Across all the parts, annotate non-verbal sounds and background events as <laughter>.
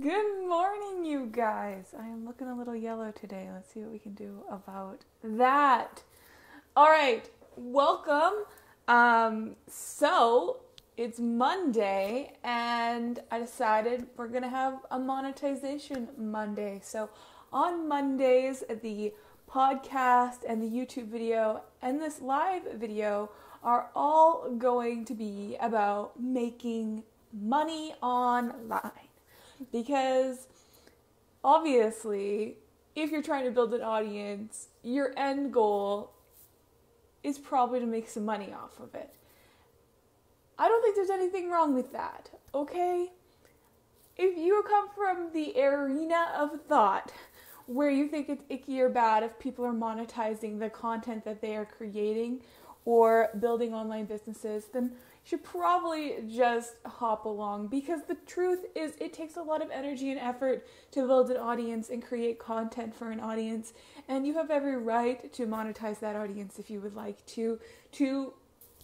Good morning, you guys. I am looking a little yellow today. Let's see what we can do about that. All right, welcome. Um, so it's Monday, and I decided we're gonna have a monetization Monday. So on Mondays, the podcast and the YouTube video and this live video are all going to be about making money online. Because obviously, if you're trying to build an audience, your end goal is probably to make some money off of it. I don't think there's anything wrong with that, okay? If you come from the arena of thought where you think it's icky or bad if people are monetizing the content that they are creating or building online businesses, then you should probably just hop along because the truth is it takes a lot of energy and effort to build an audience and create content for an audience. And you have every right to monetize that audience if you would like to to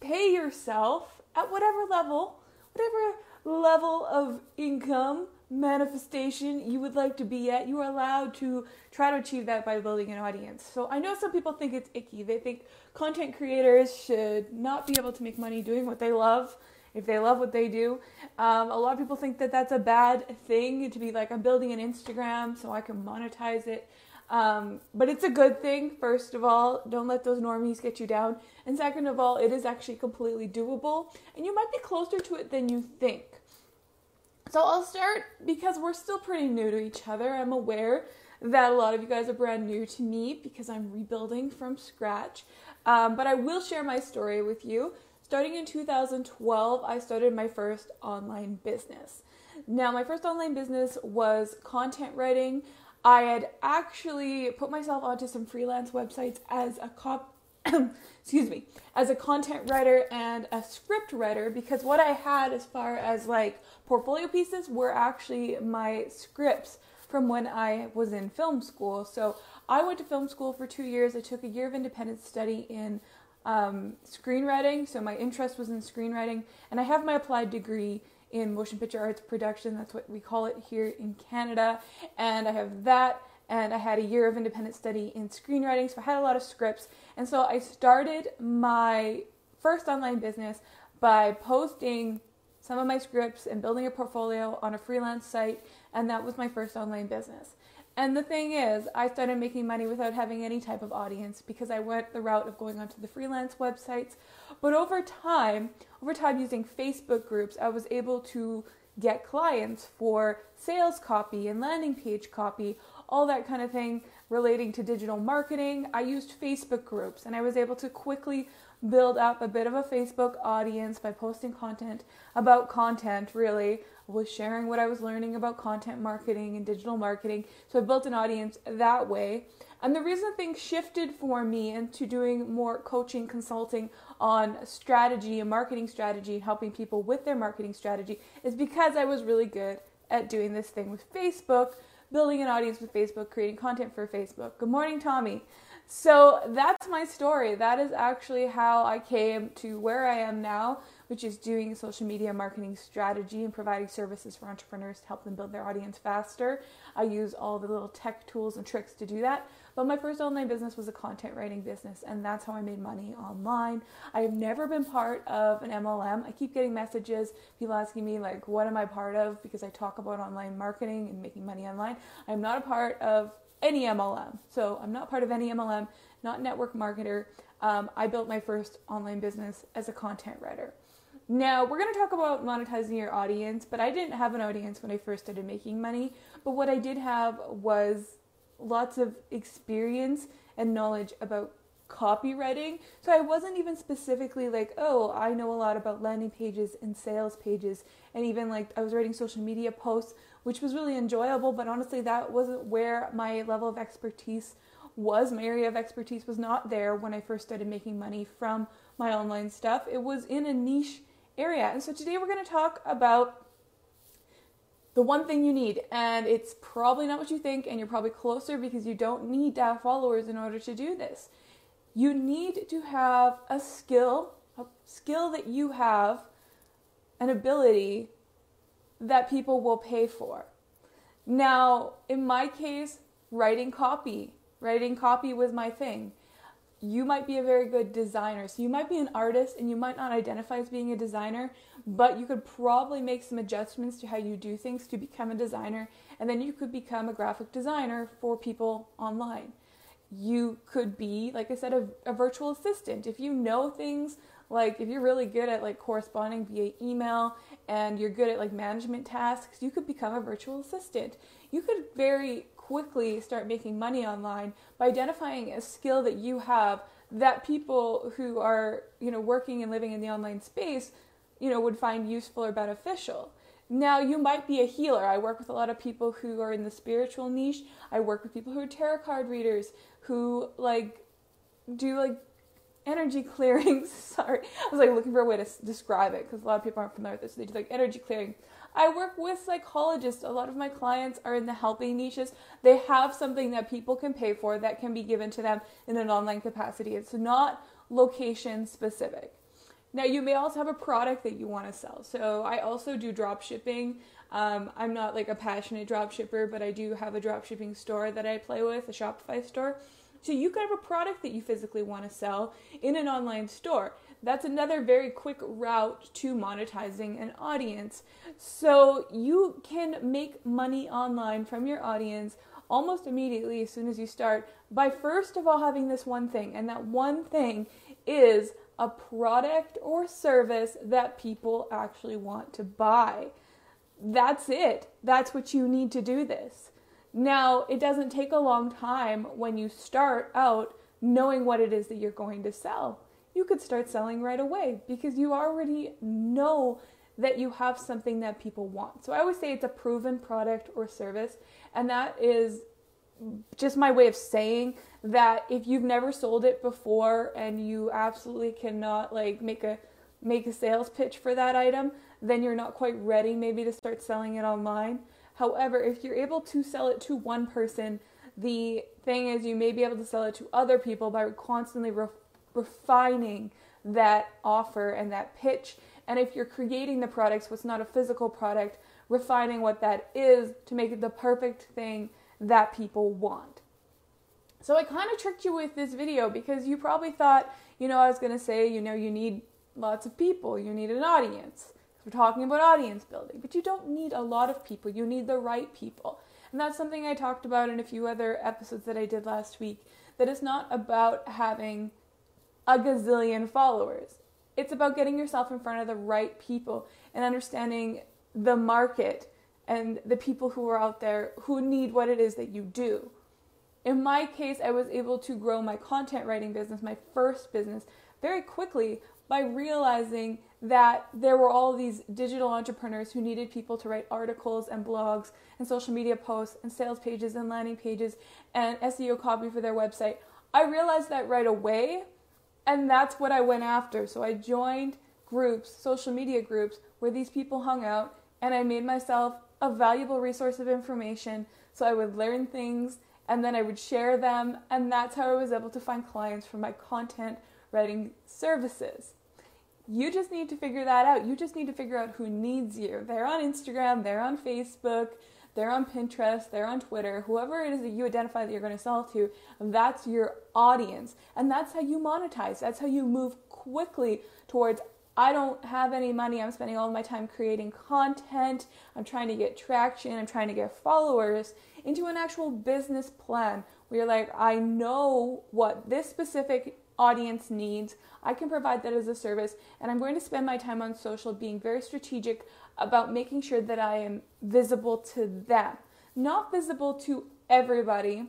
pay yourself at whatever level whatever level of income manifestation you would like to be at, you are allowed to try to achieve that by building an audience. So I know some people think it's icky. They think content creators should not be able to make money doing what they love if they love what they do. Um, a lot of people think that that's a bad thing to be like, I'm building an Instagram so I can monetize it. Um, but it's a good thing, first of all. Don't let those normies get you down. And second of all, it is actually completely doable. And you might be closer to it than you think. So I'll start because we're still pretty new to each other. I'm aware that a lot of you guys are brand new to me because I'm rebuilding from scratch. Um, but I will share my story with you. Starting in 2012, I started my first online business. Now, my first online business was content writing. I had actually put myself onto some freelance websites as a cop <coughs> excuse me, as a content writer and a script writer because what I had as far as like portfolio pieces were actually my scripts from when I was in film school. So I went to film school for two years. I took a year of independent study in um, screenwriting. So my interest was in screenwriting, and I have my applied degree in motion picture arts production. That's what we call it here in Canada. And I have that, and I had a year of independent study in screenwriting. So I had a lot of scripts, and so I started my first online business by posting some of my scripts and building a portfolio on a freelance site, and that was my first online business. And the thing is, I started making money without having any type of audience because I went the route of going onto the freelance websites. But over time, over time using Facebook groups, I was able to get clients for sales copy and landing page copy, all that kind of thing relating to digital marketing. I used Facebook groups and I was able to quickly build up a bit of a Facebook audience by posting content about content, really. I was sharing what I was learning about content marketing and digital marketing. So I built an audience that way. And the reason things shifted for me into doing more coaching, consulting on strategy and marketing strategy and helping people with their marketing strategy is because I was really good at doing this thing with Facebook, building an audience with Facebook, creating content for Facebook. Good morning, Tommy. So that's my story. That is actually how I came to where I am now, which is doing social media marketing strategy and providing services for entrepreneurs to help them build their audience faster. I use all the little tech tools and tricks to do that. But my first online business was a content writing business, and that's how I made money online. I have never been part of an MLM. I keep getting messages, people asking me, like, what am I part of? Because I talk about online marketing and making money online. I'm not a part of any MLM. So I'm not part of any MLM, not network marketer. Um, I built my first online business as a content writer. Now, we're going to talk about monetizing your audience, but I didn't have an audience when I first started making money. But what I did have was lots of experience and knowledge about copywriting. So I wasn't even specifically like, oh, I know a lot about landing pages and sales pages. And even like I was writing social media posts which was really enjoyable, but honestly, that wasn't where my level of expertise was. My area of expertise was not there when I first started making money from my online stuff. It was in a niche area. And so today we're going to talk about the one thing you need. And it's probably not what you think, and you're probably closer because you don't need to have followers in order to do this. You need to have a skill, a skill that you have, an ability that people will pay for. Now, in my case, writing copy. Writing copy was my thing. You might be a very good designer. So you might be an artist and you might not identify as being a designer, but you could probably make some adjustments to how you do things to become a designer. And then you could become a graphic designer for people online. You could be, like I said, a, a virtual assistant. If you know things like if you're really good at like corresponding via email and you're good at like management tasks, you could become a virtual assistant. You could very quickly start making money online by identifying a skill that you have that people who are, you know, working and living in the online space, you know, would find useful or beneficial. Now, you might be a healer. I work with a lot of people who are in the spiritual niche. I work with people who are tarot card readers, who like do like energy <laughs> clearing. Sorry, I was like looking for a way to describe it because a lot of people aren't familiar with this. So they do like energy clearing. I work with psychologists. A lot of my clients are in the helping niches. They have something that people can pay for that can be given to them in an online capacity. It's not location specific. Now, you may also have a product that you want to sell. So, I also do drop shipping. Um, I'm not like a passionate drop shipper, but I do have a drop shipping store that I play with, a Shopify store. So you could have a product that you physically want to sell in an online store. That's another very quick route to monetizing an audience. So you can make money online from your audience almost immediately as soon as you start by first of all having this one thing, and that one thing is a product or service that people actually want to buy. That's it. That's what you need to do this. Now, it doesn't take a long time when you start out knowing what it is that you're going to sell. You could start selling right away because you already know that you have something that people want. So I always say it's a proven product or service, and that is just my way of saying that if you've never sold it before and you absolutely cannot like make a make a sales pitch for that item, then you're not quite ready maybe to start selling it online. However, if you're able to sell it to one person, the thing is you may be able to sell it to other people by constantly re- refining that offer and that pitch. And if you're creating the products, what's not a physical product, refining what that is to make it the perfect thing that people want. So I kind of tricked you with this video because you probably thought, you know, I was going to say, you know, you need lots of people, you need an audience. We're talking about audience building, but you don't need a lot of people. You need the right people. And that's something I talked about in a few other episodes that I did last week. That it's not about having a gazillion followers. It's about getting yourself in front of the right people and understanding the market and the people who are out there who need what it is that you do. In my case, I was able to grow my content writing business, my first business, very quickly by realizing that there were all these digital entrepreneurs who needed people to write articles and blogs and social media posts and sales pages and landing pages and SEO copy for their website. I realized that right away, and that's what I went after. So I joined groups, social media groups, where these people hung out, and I made myself a valuable resource of information so I would learn things and then I would share them, and that's how I was able to find clients for my content writing services. You just need to figure that out. You just need to figure out who needs you. They're on Instagram, they're on Facebook, they're on Pinterest, they're on Twitter, whoever it is that you identify that you're going to sell to, that's your audience. And that's how you monetize. That's how you move quickly towards I don't have any money. I'm spending all my time creating content. I'm trying to get traction. I'm trying to get followers into an actual business plan where you're like, I know what this specific audience needs. I can provide that as a service, and I'm going to spend my time on social being very strategic about making sure that I am visible to them, not visible to everybody.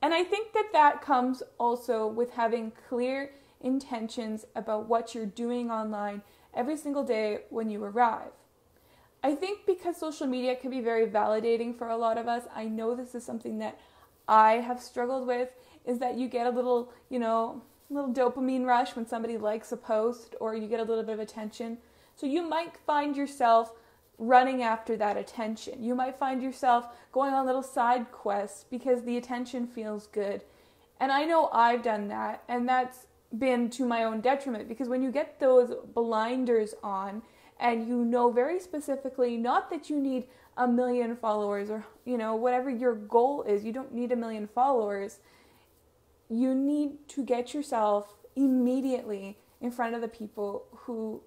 And I think that that comes also with having clear intentions about what you're doing online every single day when you arrive. I think because social media can be very validating for a lot of us, I know this is something that I have struggled with is that you get a little, you know, little dopamine rush when somebody likes a post or you get a little bit of attention. So you might find yourself running after that attention. You might find yourself going on little side quests because the attention feels good. And I know I've done that, and that's been to my own detriment because when you get those blinders on and you know very specifically not that you need a million followers or you know whatever your goal is you don't need a million followers you need to get yourself immediately in front of the people who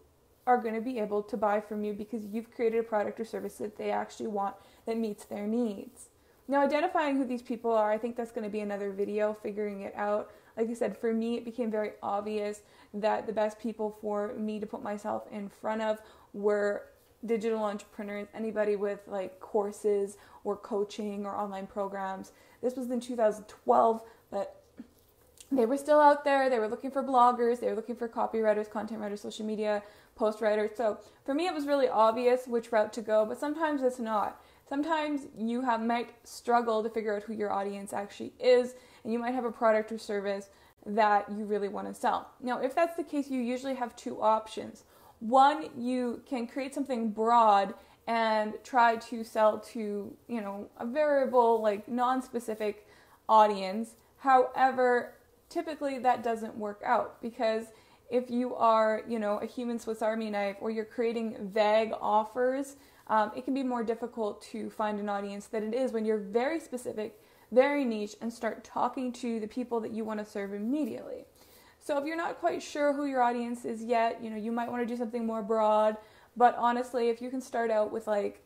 are going to be able to buy from you because you've created a product or service that they actually want that meets their needs. Now, identifying who these people are, I think that's going to be another video, figuring it out. Like I said, for me, it became very obvious that the best people for me to put myself in front of were digital entrepreneurs, anybody with like courses or coaching or online programs. This was in 2012, but they were still out there. They were looking for bloggers, they were looking for copywriters, content writers, social media post writers. So for me, it was really obvious which route to go, but sometimes it's not. Sometimes you have might struggle to figure out who your audience actually is, and you might have a product or service that you really want to sell. Now, if that's the case, you usually have two options. One, you can create something broad and try to sell to, you know, a variable like non-specific audience. However, typically that doesn't work out because if you are, you know, a human Swiss Army knife or you're creating vague offers, um, it can be more difficult to find an audience than it is when you're very specific, very niche, and start talking to the people that you want to serve immediately. So if you're not quite sure who your audience is yet, you know, you might want to do something more broad. But honestly, if you can start out with like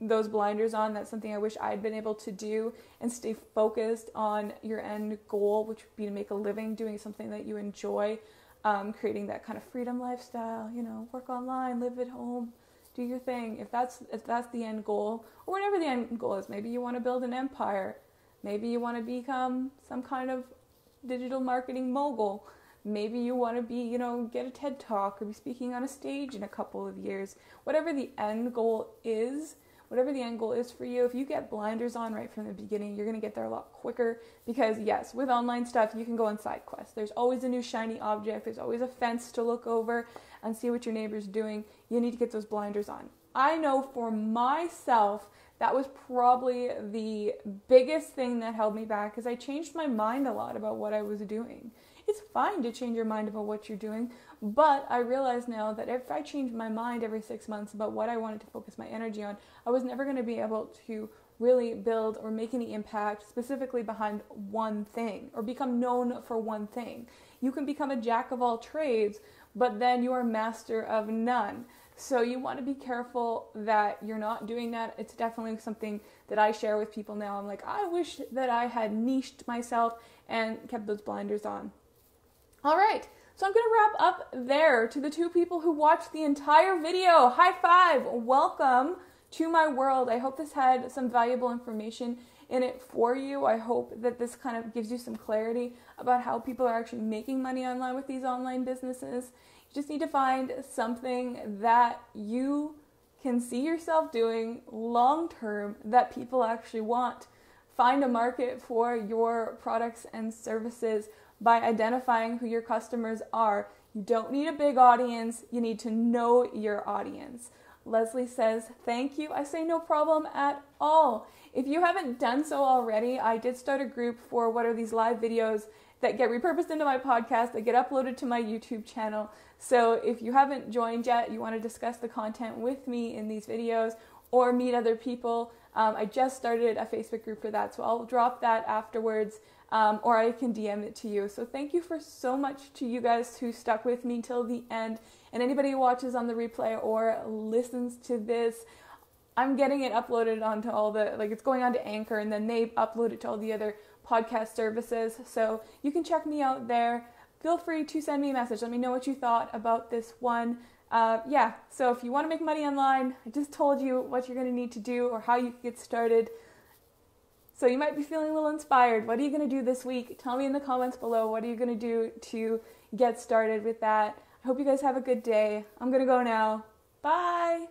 those blinders on, that's something I wish I'd been able to do and stay focused on your end goal, which would be to make a living doing something that you enjoy um, creating that kind of freedom lifestyle. You know, work online, live at home, do your thing. If that's if that's the end goal, or whatever the end goal is, maybe you want to build an empire, maybe you want to become some kind of digital marketing mogul. Maybe you want to be, you know, get a TED talk or be speaking on a stage in a couple of years. Whatever the end goal is, whatever the end goal is for you, if you get blinders on right from the beginning, you're going to get there a lot quicker because, yes, with online stuff, you can go on side quests. There's always a new shiny object, there's always a fence to look over and see what your neighbor's doing. You need to get those blinders on. I know for myself, that was probably the biggest thing that held me back because I changed my mind a lot about what I was doing. It's fine to change your mind about what you're doing, but I realize now that if I changed my mind every six months about what I wanted to focus my energy on, I was never going to be able to really build or make any impact specifically behind one thing or become known for one thing. You can become a jack of all trades, but then you are master of none. So you want to be careful that you're not doing that. It's definitely something that I share with people now. I'm like, I wish that I had niched myself and kept those blinders on. All right. So I'm going to wrap up there to the two people who watched the entire video. High five! Welcome to my world. I hope this had some valuable information in it for you. I hope that this kind of gives you some clarity about how people are actually making money online with these online businesses. You just need to find something that you can see yourself doing long term that people actually want. Find a market for your products and services by identifying who your customers are. You don't need a big audience, you need to know your audience. Leslie says, Thank you. I say no problem at all. If you haven't done so already, I did start a group for what are these live videos that get repurposed into my podcast, that get uploaded to my YouTube channel. So if you haven't joined yet, you want to discuss the content with me in these videos or meet other people, um, I just started a Facebook group for that. So I'll drop that afterwards um, or I can DM it to you. So thank you for so much to you guys who stuck with me till the end. And anybody who watches on the replay or listens to this, I'm getting it uploaded onto all the, like it's going on to Anchor and then they upload it to all the other podcast services. So you can check me out there. Feel free to send me a message. Let me know what you thought about this one. Uh, yeah, so if you want to make money online, I just told you what you're going to need to do or how you can get started. So you might be feeling a little inspired. What are you going to do this week? Tell me in the comments below. What are you going to do to get started with that? Hope you guys have a good day. I'm going to go now. Bye.